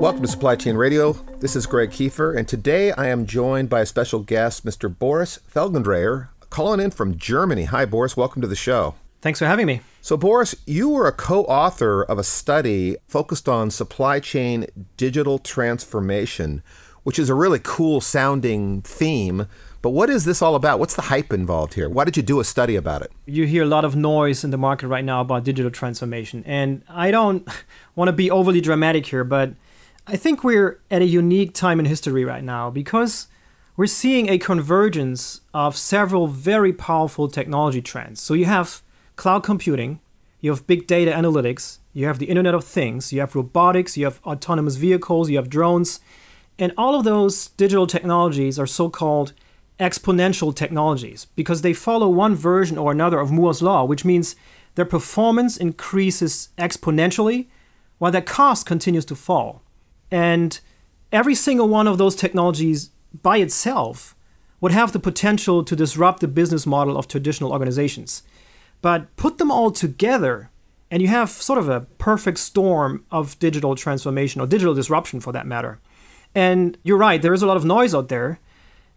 Welcome to Supply Chain Radio. This is Greg Kefer, and today I am joined by a special guest, Mr. Boris Felgendreher, calling in from Germany. Hi, Boris. Welcome to the show. Thanks for having me. So, Boris, you were a co author of a study focused on supply chain digital transformation, which is a really cool sounding theme. But what is this all about? What's the hype involved here? Why did you do a study about it? You hear a lot of noise in the market right now about digital transformation. And I don't want to be overly dramatic here, but I think we're at a unique time in history right now because we're seeing a convergence of several very powerful technology trends. So you have cloud computing, you have big data analytics, you have the Internet of Things, you have robotics, you have autonomous vehicles, you have drones. And all of those digital technologies are so called exponential technologies because they follow one version or another of Moore's Law, which means their performance increases exponentially while their cost continues to fall. And every single one of those technologies by itself would have the potential to disrupt the business model of traditional organizations. But put them all together, and you have sort of a perfect storm of digital transformation or digital disruption for that matter. And you're right, there is a lot of noise out there.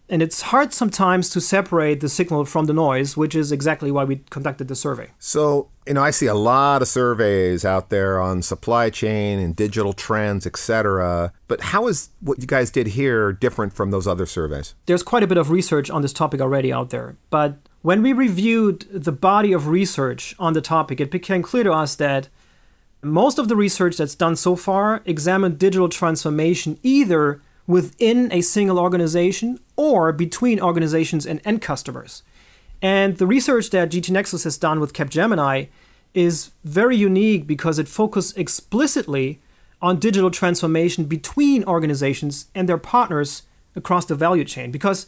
And it's hard sometimes to separate the signal from the noise, which is exactly why we conducted the survey. So, you know, I see a lot of surveys out there on supply chain and digital trends, etc. But how is what you guys did here different from those other surveys? There's quite a bit of research on this topic already out there. But when we reviewed the body of research on the topic, it became clear to us that most of the research that's done so far examined digital transformation either within a single organization or between organizations and end customers. And the research that GT Nexus has done with Capgemini is very unique because it focused explicitly on digital transformation between organizations and their partners across the value chain. Because,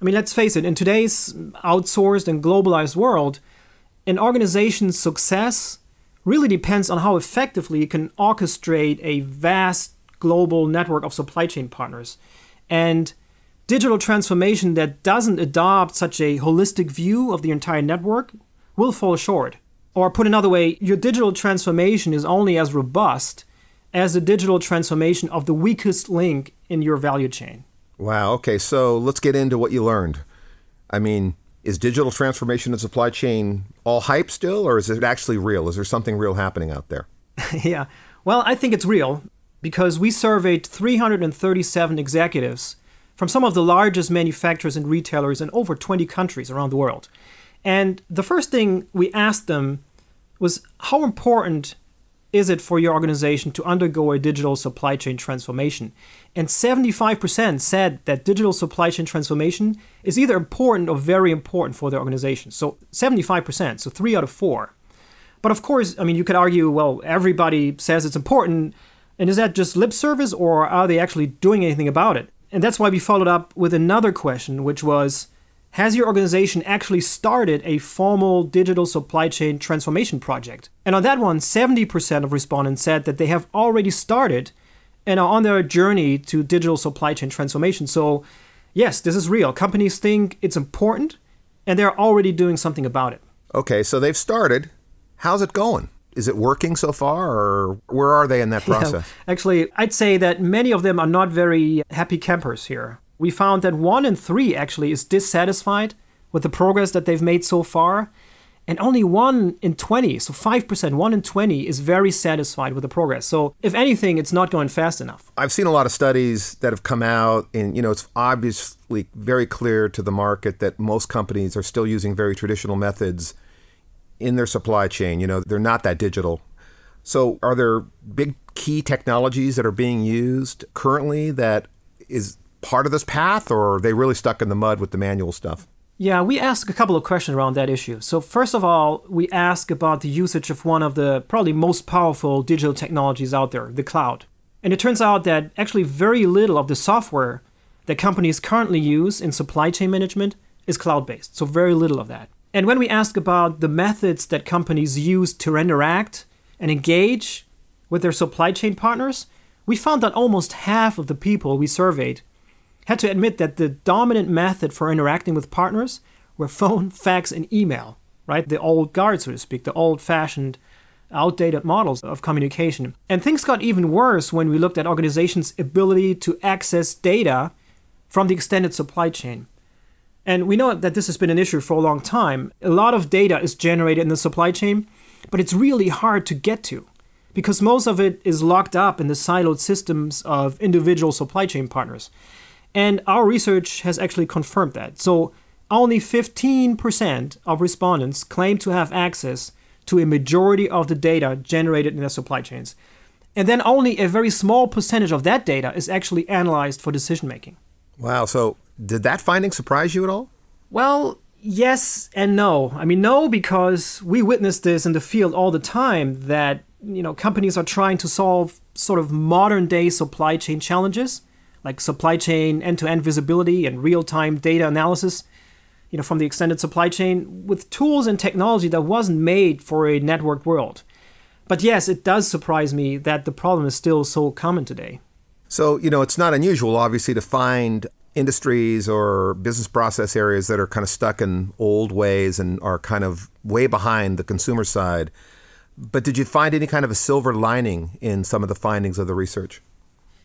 I mean, let's face it, in today's outsourced and globalized world, an organization's success really depends on how effectively it can orchestrate a vast global network of supply chain partners. And digital transformation that doesn't adopt such a holistic view of the entire network will fall short. Or put another way, your digital transformation is only as robust as the digital transformation of the weakest link in your value chain. Wow. Okay. So let's get into what you learned. I mean, is digital transformation in supply chain all hype still, or is it actually real? Is there something real happening out there? yeah. Well, I think it's real because we surveyed 337 executives from some of the largest manufacturers and retailers in over 20 countries around the world. And the first thing we asked them was how important is it for your organization to undergo a digital supply chain transformation? And 75% said that digital supply chain transformation is either important or very important for their organization. So 75%, so three out of four. But of course, I mean, you could argue, well, everybody says it's important and is that just lip service or are they actually doing anything about it? And that's why we followed up with another question, which was Has your organization actually started a formal digital supply chain transformation project? And on that one, 70% of respondents said that they have already started and are on their journey to digital supply chain transformation. So, yes, this is real. Companies think it's important and they're already doing something about it. Okay, so they've started. How's it going? Is it working so far, or where are they in that process? Yeah, actually, I'd say that many of them are not very happy campers here. We found that one in three actually is dissatisfied with the progress that they've made so far, and only one in 20, so 5%, one in 20 is very satisfied with the progress. So, if anything, it's not going fast enough. I've seen a lot of studies that have come out, and you know, it's obviously very clear to the market that most companies are still using very traditional methods in their supply chain. You know, they're not that digital. So, are there big key technologies that are being used currently that is part of this path, or are they really stuck in the mud with the manual stuff? Yeah, we asked a couple of questions around that issue. So, first of all, we asked about the usage of one of the probably most powerful digital technologies out there, the cloud. And it turns out that actually very little of the software that companies currently use in supply chain management is cloud based. So, very little of that. And when we ask about the methods that companies use to interact and engage with their supply chain partners, we found that almost half of the people we surveyed had to admit that the dominant method for interacting with partners were phone, fax, and email, right? The old guard, so to speak, the old fashioned outdated models of communication. And things got even worse when we looked at organizations' ability to access data from the extended supply chain. And we know that this has been an issue for a long time. A lot of data is generated in the supply chain, but it's really hard to get to because most of it is locked up in the siloed systems of individual supply chain partners. And our research has actually confirmed that. So only 15% of respondents claim to have access to a majority of the data generated in their supply chains. And then only a very small percentage of that data is actually analyzed for decision making. Wow. So, did that finding surprise you at all? Well, yes and no. I mean, no, because we witness this in the field all the time that, you know, companies are trying to solve sort of modern day supply chain challenges like supply chain end to end visibility and real time data analysis you know, from the extended supply chain with tools and technology that wasn't made for a networked world. But yes, it does surprise me that the problem is still so common today. So, you know, it's not unusual, obviously, to find industries or business process areas that are kind of stuck in old ways and are kind of way behind the consumer side. But did you find any kind of a silver lining in some of the findings of the research?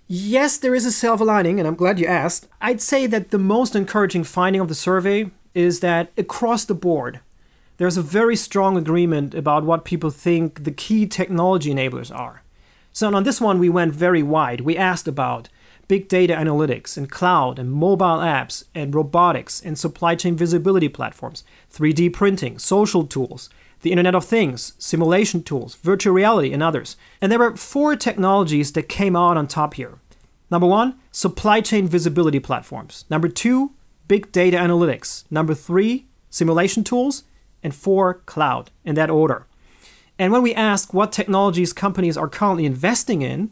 Yes, there is a silver lining, and I'm glad you asked. I'd say that the most encouraging finding of the survey is that across the board, there's a very strong agreement about what people think the key technology enablers are. So on this one, we went very wide. We asked about big data analytics and cloud and mobile apps and robotics and supply chain visibility platforms, 3D printing, social tools, the Internet of Things, simulation tools, virtual reality, and others. And there were four technologies that came out on top here. Number one, supply chain visibility platforms. Number two, big data analytics. Number three, simulation tools. And four, cloud, in that order. And when we ask what technologies companies are currently investing in,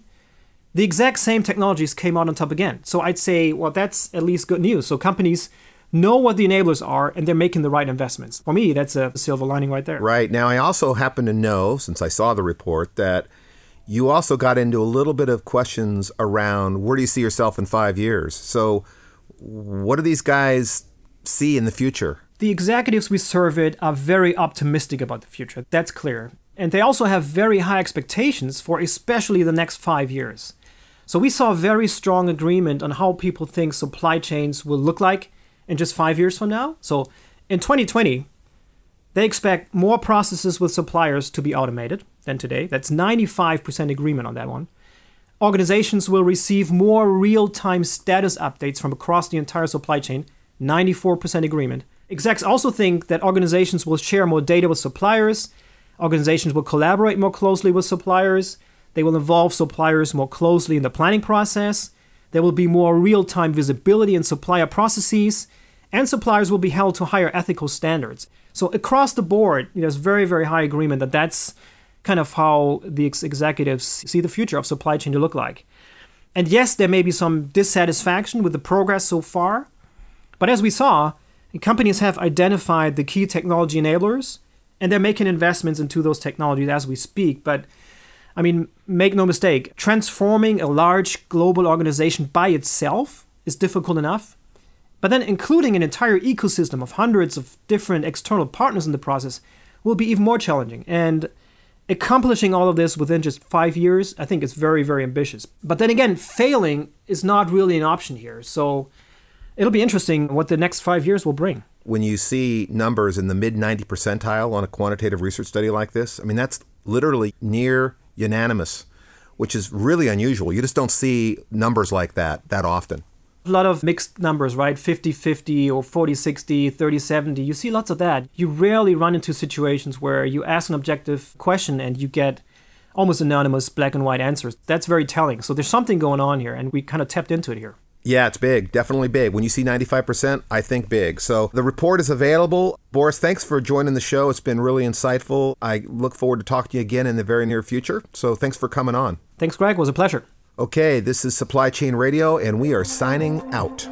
the exact same technologies came out on top again. So I'd say, well, that's at least good news. So companies know what the enablers are and they're making the right investments. For me, that's a silver lining right there. Right. Now, I also happen to know, since I saw the report, that you also got into a little bit of questions around where do you see yourself in five years? So, what do these guys see in the future? The executives we surveyed are very optimistic about the future. That's clear. And they also have very high expectations for especially the next five years. So we saw very strong agreement on how people think supply chains will look like in just five years from now. So in 2020, they expect more processes with suppliers to be automated than today. That's 95% agreement on that one. Organizations will receive more real time status updates from across the entire supply chain, 94% agreement. Execs also think that organizations will share more data with suppliers, organizations will collaborate more closely with suppliers, they will involve suppliers more closely in the planning process, there will be more real time visibility in supplier processes, and suppliers will be held to higher ethical standards. So, across the board, there's very, very high agreement that that's kind of how the ex- executives see the future of supply chain to look like. And yes, there may be some dissatisfaction with the progress so far, but as we saw, companies have identified the key technology enablers and they're making investments into those technologies as we speak. But I mean, make no mistake, transforming a large global organization by itself is difficult enough. But then including an entire ecosystem of hundreds of different external partners in the process will be even more challenging. And accomplishing all of this within just five years, I think is very, very ambitious. But then again, failing is not really an option here. So it'll be interesting what the next five years will bring. When you see numbers in the mid 90 percentile on a quantitative research study like this, I mean, that's literally near unanimous, which is really unusual. You just don't see numbers like that that often a lot of mixed numbers, right? 50 50 or 40 60, 30 70. You see lots of that. You rarely run into situations where you ask an objective question and you get almost anonymous black and white answers. That's very telling. So there's something going on here, and we kind of tapped into it here. Yeah, it's big, definitely big. When you see 95%, I think big. So the report is available. Boris, thanks for joining the show. It's been really insightful. I look forward to talking to you again in the very near future. So thanks for coming on. Thanks, Greg. It was a pleasure. Okay, this is Supply Chain Radio, and we are signing out.